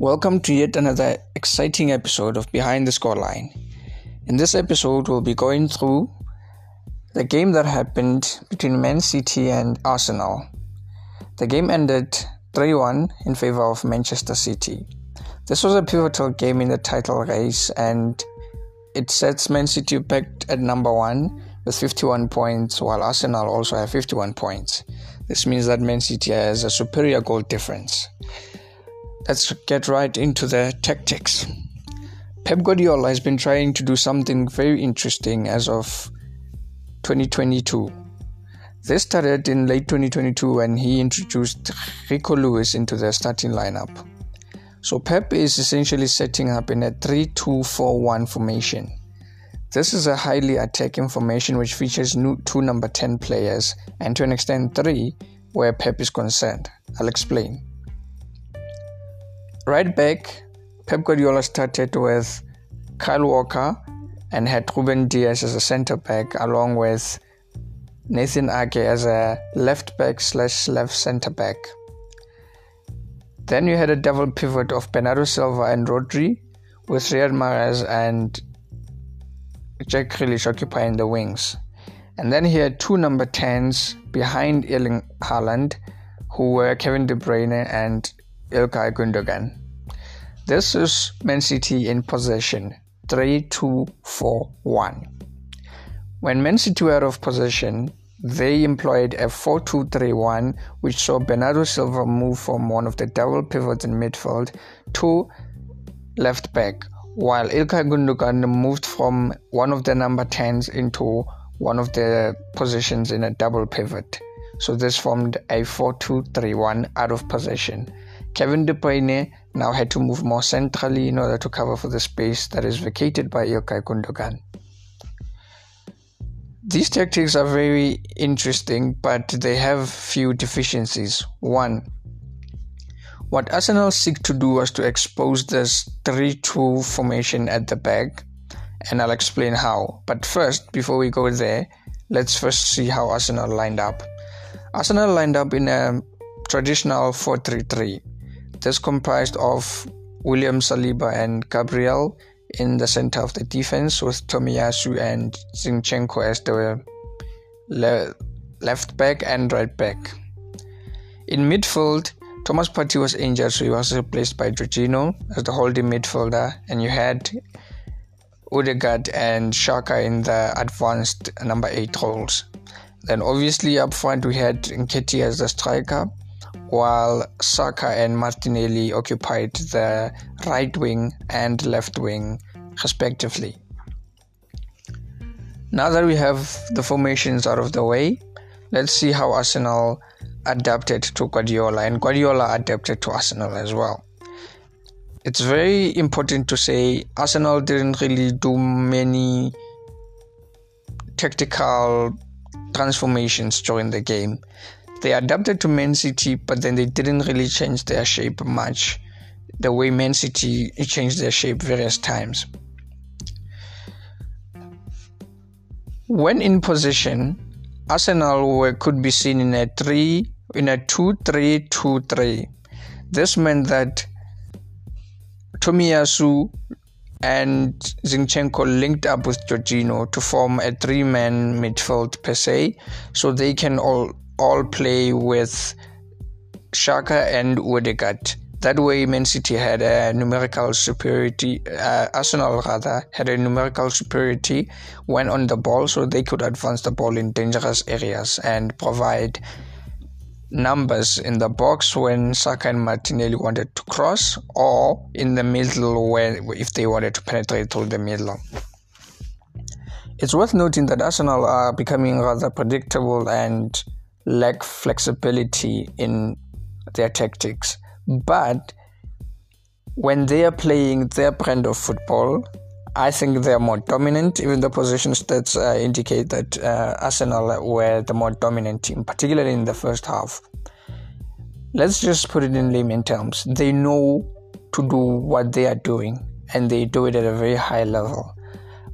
Welcome to yet another exciting episode of Behind the Scoreline. In this episode, we'll be going through the game that happened between Man City and Arsenal. The game ended 3 1 in favor of Manchester City. This was a pivotal game in the title race and it sets Man City back at number one with 51 points, while Arsenal also have 51 points. This means that Man City has a superior goal difference let's get right into the tactics. Pep Guardiola has been trying to do something very interesting as of 2022. This started in late 2022 when he introduced Rico Lewis into the starting lineup. So Pep is essentially setting up in a 3-2-4-1 formation. This is a highly attacking formation which features two number 10 players and to an extent three where Pep is concerned. I'll explain. Right back, Pep Guardiola started with Kyle Walker and had Ruben Dias as a centre back, along with Nathan Ake as a left back slash left centre back. Then you had a double pivot of Bernardo Silva and Rodri, with Riyad Mahrez and Jack Grealish occupying the wings. And then he had two number 10s behind Erling Haaland, who were Kevin De Bruyne and Ilkay Gundogan. This is Man City in possession 3 2 4 1. When Man City were out of possession, they employed a 4 2 3 1, which saw Bernardo Silva move from one of the double pivots in midfield to left back, while Ilkay Gundogan moved from one of the number 10s into one of the positions in a double pivot. So this formed a 4 2 3 1 out of possession. Kevin De Bruyne now had to move more centrally in order to cover for the space that is vacated by Ilkay Gundogan. These tactics are very interesting, but they have few deficiencies. One, what Arsenal seek to do was to expose this 3 2 formation at the back, and I'll explain how. But first, before we go there, let's first see how Arsenal lined up. Arsenal lined up in a traditional 4 3 3. This comprised of William Saliba and Gabriel in the center of the defense, with Tomiyasu and Zinchenko as the le- left back and right back. In midfield, Thomas Partey was injured, so he was replaced by Jorginho as the holding midfielder, and you had Odegaard and Xhaka in the advanced number 8 roles. Then obviously up front we had Nketiah as the striker, while Saka and Martinelli occupied the right wing and left wing, respectively. Now that we have the formations out of the way, let's see how Arsenal adapted to Guardiola and Guardiola adapted to Arsenal as well. It's very important to say Arsenal didn't really do many tactical transformations during the game. They adapted to Man City, but then they didn't really change their shape much the way Man City changed their shape various times. When in position, Arsenal were, could be seen in a three in a two three two three. This meant that Tomiyasu and Zinchenko linked up with Jorginho to form a three-man midfield per se, so they can all all play with Xhaka and Odegaard. That way, Man City had a numerical superiority. Uh, Arsenal rather had a numerical superiority when on the ball, so they could advance the ball in dangerous areas and provide numbers in the box when Saka and Martinelli wanted to cross, or in the middle when if they wanted to penetrate through the middle. It's worth noting that Arsenal are becoming rather predictable and lack flexibility in their tactics. But when they are playing their brand of football, I think they are more dominant. Even the position stats uh, indicate that uh, Arsenal were the more dominant team, particularly in the first half. Let's just put it in layman terms. They know to do what they are doing, and they do it at a very high level.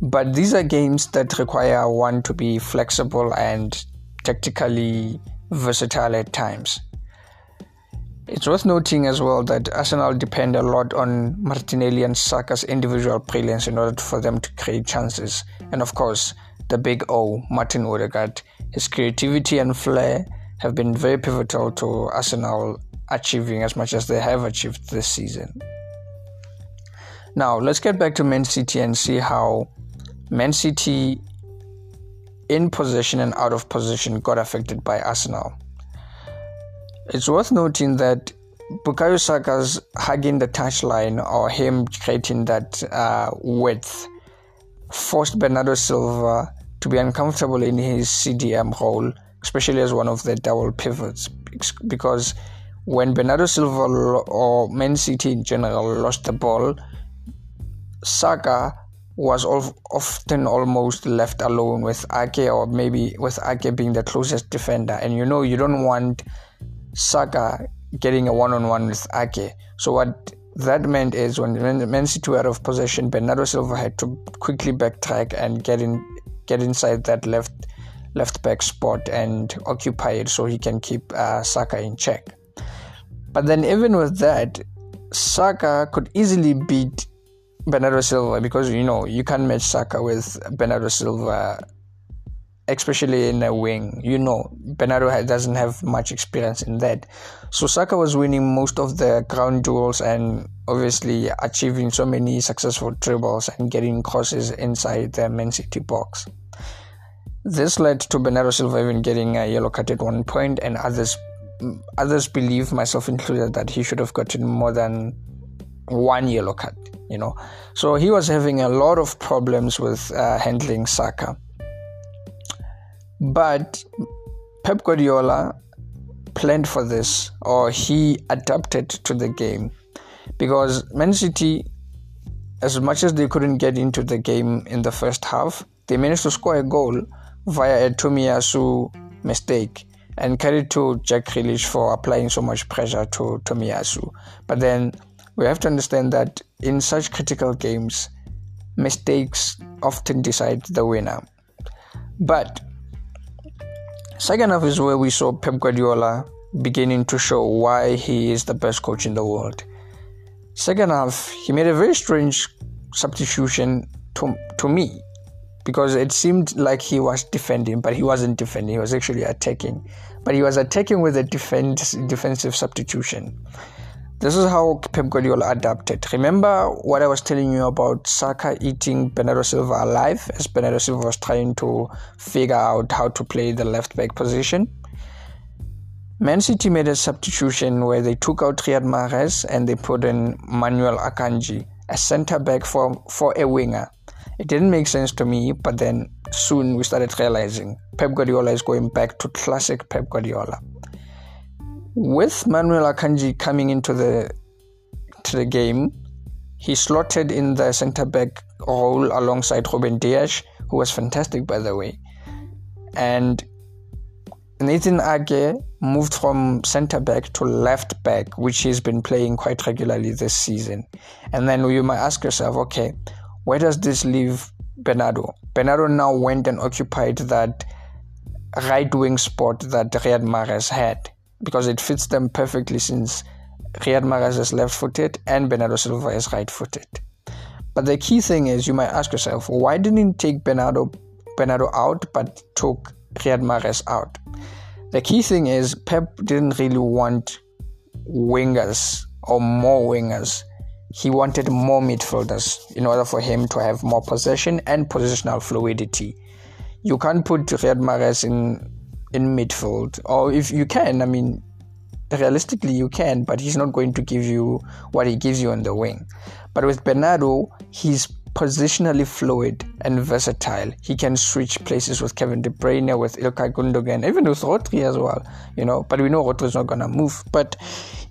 But these are games that require one to be flexible and tactically versatile at times. It's worth noting as well that Arsenal depend a lot on Martinelli and Saka's individual brilliance in order for them to create chances. And of course, the big O, Martin Odegaard, his creativity and flair have been very pivotal to Arsenal achieving as much as they have achieved this season. Now, let's get back to Man City and see how Man City in possession and out of position got affected by Arsenal. It's worth noting that Bukayo Saka's hugging the touchline or him creating that uh, width forced Bernardo Silva to be uncomfortable in his CDM role, especially as one of the double pivots, because when Bernardo Silva or Man City in general lost the ball, Saka was often almost left alone with Ake or maybe with Ake being the closest defender. And you know, you don't want Saka getting a one-on-one with Ake. So what that meant is when Man City were out of possession, Bernardo Silva had to quickly backtrack and get in, get inside that left left back spot and occupy it so he can keep uh, Saka in check. But then even with that, Saka could easily beat Bernardo Silva because you know you can't match Saka with Bernardo Silva especially in a wing. You know, Bernardo doesn't have much experience in that. So Saka was winning most of the ground duels and obviously achieving so many successful dribbles and getting crosses inside the Man City box. This led to Bernardo Silva even getting a yellow card at one point, and others others believe, myself included, that he should have gotten more than one yellow card. You know, so he was having a lot of problems with uh, handling Saka but Pep Guardiola planned for this or he adapted to the game because Man City, as much as they couldn't get into the game in the first half, they managed to score a goal via a Tomiyasu mistake and credit to Jack Grealish for applying so much pressure to Tomiyasu. But then we have to understand that in such critical games, mistakes often decide the winner. But Second half is where we saw Pep Guardiola beginning to show why he is the best coach in the world. Second half, he made a very strange substitution to, to me because it seemed like he was defending, but he wasn't defending, he was actually attacking. But he was attacking with a defense, defensive substitution. This is how Pep Guardiola adapted. Remember what I was telling you about Saka eating Bernardo Silva alive as Bernardo Silva was trying to figure out how to play the left back position? Man City made a substitution where they took out Riyad Mahrez and they put in Manuel Akanji, a centre back for, for a winger. It didn't make sense to me, but then soon we started realizing Pep Guardiola is going back to classic Pep Guardiola with Manuel Akanji coming into the to the game, he slotted in the centre back role alongside Ruben Dias, who was fantastic by the way. And Nathan Ake moved from centre back to left back, which he's been playing quite regularly this season. And then you might ask yourself, okay, where does this leave Bernardo? Bernardo now went and occupied that right wing spot that Riyad Mahrez had because it fits them perfectly since Riyad Mahrez is left footed and Bernardo Silva is right footed. But the key thing is you might ask yourself, why didn't he take Bernardo Bernardo out but took Riyad Mahrez out? The key thing is Pep didn't really want wingers or more wingers. He wanted more midfielders in order for him to have more possession and positional fluidity. You can't put Riyad Mahrez in in midfield, or if you can, I mean, realistically you can, but he's not going to give you what he gives you on the wing. But with Bernardo, he's positionally fluid and versatile. He can switch places with Kevin De Bruyne, with Ilkay Gundogan, even with Rodri as well. You know, but we know Rodri's not gonna move. But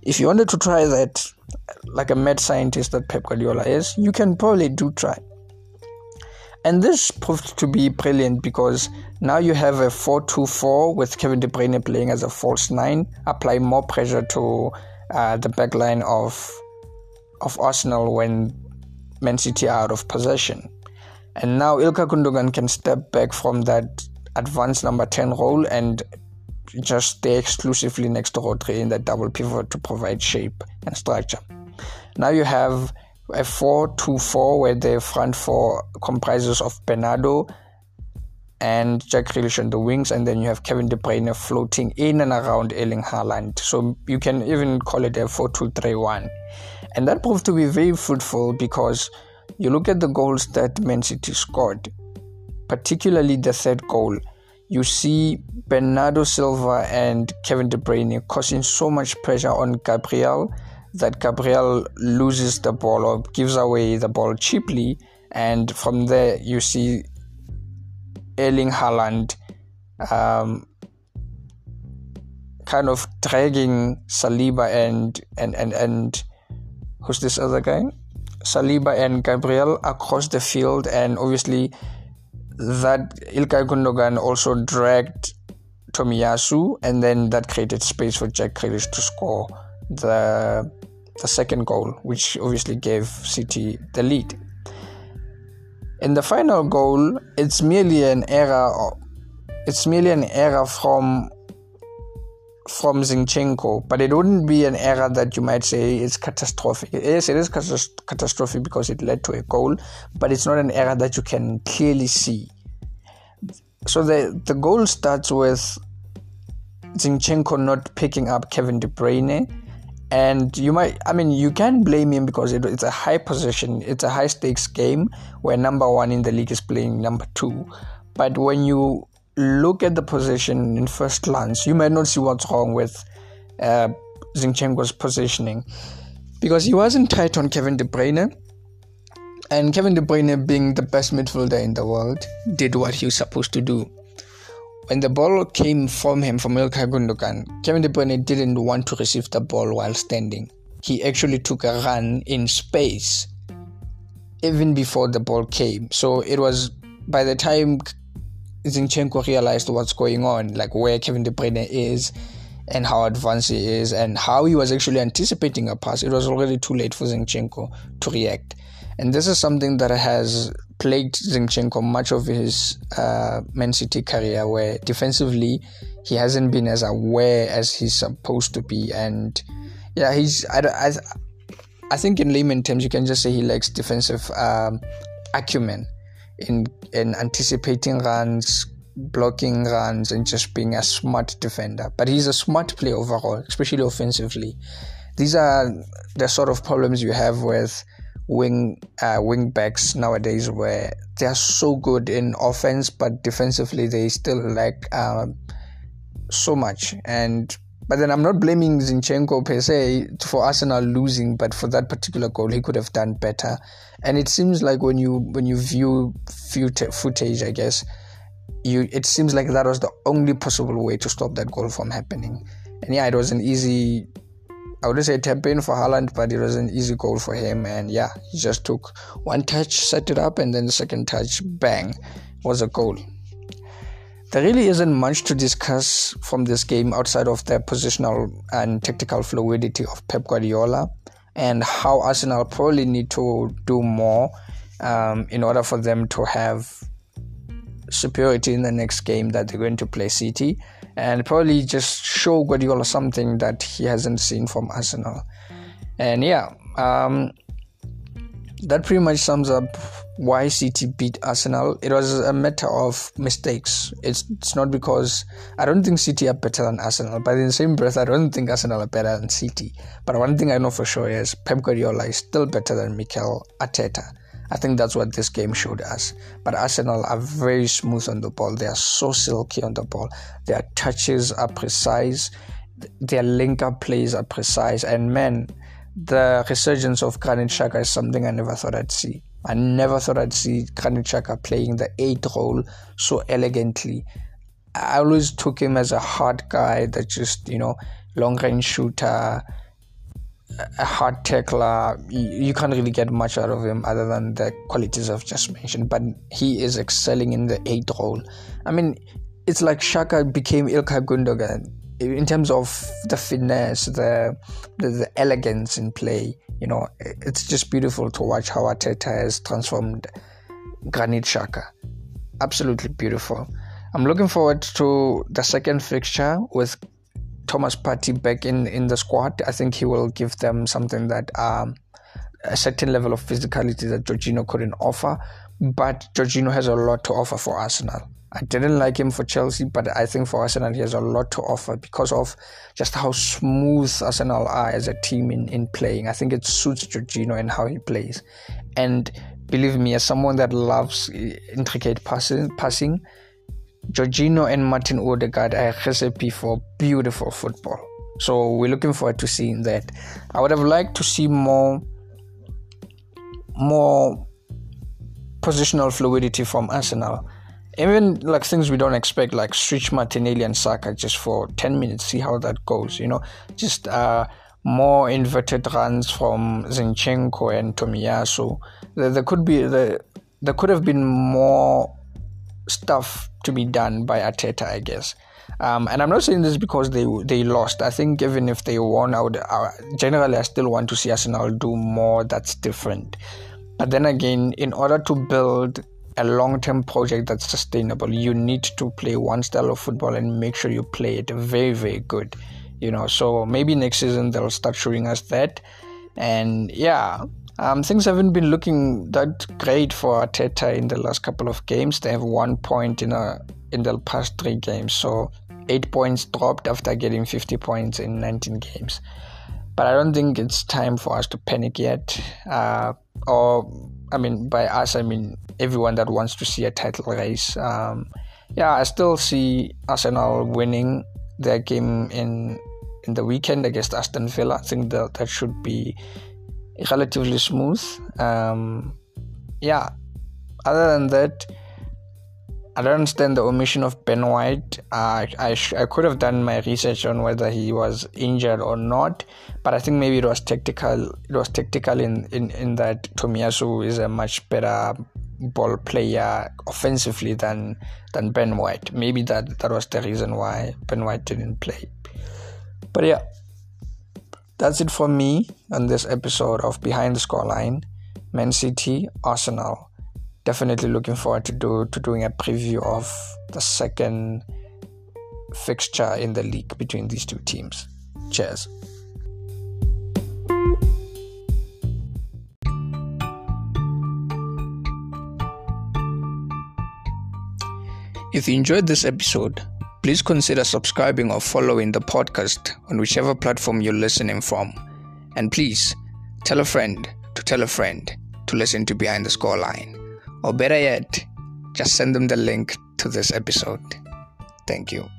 if you wanted to try that, like a mad scientist that Pep Guardiola is, you can probably do try. And this proved to be brilliant because now you have a 4 2 4 with Kevin De Bruyne playing as a false 9, apply more pressure to uh, the back line of, of Arsenal when Man City are out of possession. And now Ilkay Gundogan can step back from that advanced number 10 role and just stay exclusively next to Rodri in that double pivot to provide shape and structure. Now you have a 4-2-4 where the front four comprises of Bernardo and Jack Grealish on the wings, and then you have Kevin De Bruyne floating in and around Erling Haaland. So you can even call it a 4-2-3-1. And that proved to be very fruitful because you look at the goals that Man City scored, particularly the third goal. You see Bernardo Silva and Kevin De Bruyne causing so much pressure on Gabriel that Gabriel loses the ball or gives away the ball cheaply, and from there you see Erling Haaland um, kind of dragging Saliba and and and and who's this other guy? Saliba and Gabriel across the field, and obviously that Ilkay Gundogan also dragged Tomiyasu, and then that created space for Jack Grealish to score the the second goal, which obviously gave City the lead. In the final goal, it's merely an error. It's merely an error from from Zinchenko, but it wouldn't be an error that you might say is catastrophic. Yes, it is catastrophic because it led to a goal, but it's not an error that you can clearly see. So the the goal starts with Zinchenko not picking up Kevin De Bruyne and you might i mean you can blame him because it, it's a high position it's a high stakes game where number one in the league is playing number two. But when you look at the position in first glance you might not see what's wrong with uh, zinchenko's positioning. Because he wasn't tight on kevin de bruyne and kevin de bruyne being the best midfielder in the world did what he was supposed to do when the ball came from him from Ilkay Gundogan, Kevin De Bruyne didn't want to receive the ball while standing. He actually took a run in space even before the ball came. So it was by the time Zinchenko realized what's going on, like where Kevin De Bruyne is and how advanced he is and how he was actually anticipating a pass, it was already too late for Zinchenko to react. And this is something that has plagued Zinchenko much of his uh, Man City career, where defensively he hasn't been as aware as he's supposed to be. And yeah, he's I, I, I think in layman terms you can just say he lacks defensive um, acumen in in anticipating runs, blocking runs, and just being a smart defender. But he's a smart player overall, especially offensively. These are the sort of problems you have with wing uh, wing backs nowadays where they are so good in offense but defensively they still lack um, so much and but then I'm not blaming Zinchenko per se for Arsenal losing, but for that particular goal, he could have done better. And it seems like when you when you view footage, I guess you it seems like that was the only possible way to stop that goal from happening. And yeah, it was an easy I wouldn't say tap in for Haaland, but it was an easy goal for him. And yeah, he just took one touch, set it up, and then the second touch, bang, was a goal. There really isn't much to discuss from this game outside of the positional and tactical fluidity of Pep Guardiola and how Arsenal probably need to do more um, in order for them to have superiority in the next game that they're going to play City and probably just show Guardiola something that he hasn't seen from Arsenal. And yeah, um, that pretty much sums up why City beat Arsenal. It was a matter of mistakes. It's it's not because I don't think City are better than Arsenal, but in the same breath, I don't think Arsenal are better than City. But one thing I know for sure is Pep Guardiola is still better than Mikel Arteta. I think that's what this game showed us. But Arsenal are very smooth on the ball. They are so silky on the ball. Their touches are precise. Their link up plays are precise. And man, the resurgence of Granit Xhaka is something I never thought I'd see. I never thought I'd see Granit Xhaka playing the eight role so elegantly. I always took him as a hard guy that just, you know, long range shooter, a hard tackler. You, can't really get much out of him other than the qualities I've just mentioned. But he is excelling in the eight role. I mean, it's like Xhaka became Ilkay Gundogan in terms of the finesse, the, the, the elegance in play. You know, it's just beautiful to watch how Arteta has transformed Granit Xhaka. Absolutely beautiful. I'm looking forward to the second fixture with Thomas Partey back in, in the squad. I think he will give them something that um, a certain level of physicality that Jorginho couldn't offer. But Jorginho has a lot to offer for Arsenal. I didn't like him for Chelsea, but I think for Arsenal he has a lot to offer because of just how smooth Arsenal are as a team in, in playing. I think it suits Jorginho and how he plays. And believe me, as someone that loves intricate passing, passing Jorginho and Martin Odegaard are a recipe for beautiful football. So we're looking forward to seeing that. I would have liked to see more more positional fluidity from Arsenal. Even like things we don't expect, like switch Martinelli and Saka just for 10 minutes, see how that goes, you know, just uh, more inverted runs from Zinchenko and Tomiyasu. There, there could be the there could have been more stuff to be done by Arteta, I guess. Um, and I'm not saying this because they they lost. I think even if they won, I would uh, generally I still want to see Arsenal do more that's different. But then again, in order to build a long-term project that's sustainable, you need to play one style of football and make sure you play it very very good. You know, so maybe next season they'll start showing us that. And yeah, um, things haven't been looking that great for Arteta in the last couple of games. They have one point in a in the past three games, so eight points dropped after getting 50 points in 19 games. But I don't think it's time for us to panic yet. Uh, or, I mean, by us, I mean everyone that wants to see a title race. Um, yeah, I still see Arsenal winning their game in in the weekend against Aston Villa. I think that that should be relatively smooth. Um, yeah, other than that, I don't understand the omission of Ben White. Uh, I, sh- I could have done my research on whether he was injured or not, but I think maybe it was tactical. It was tactical in, in, in that Tomiyasu is a much better ball player offensively than than Ben White. Maybe that that was the reason why Ben White didn't play. But yeah, that's it for me on this episode of Behind the Scoreline, Man City, Arsenal. Definitely looking forward to do to doing a preview of the second fixture in the league between these two teams. Cheers. If you enjoyed this episode, Please consider subscribing or following the podcast on whichever platform you're listening from. And please tell a friend to tell a friend to listen to Behind the Scoreline. Or better yet, just send them the link to this episode. Thank you.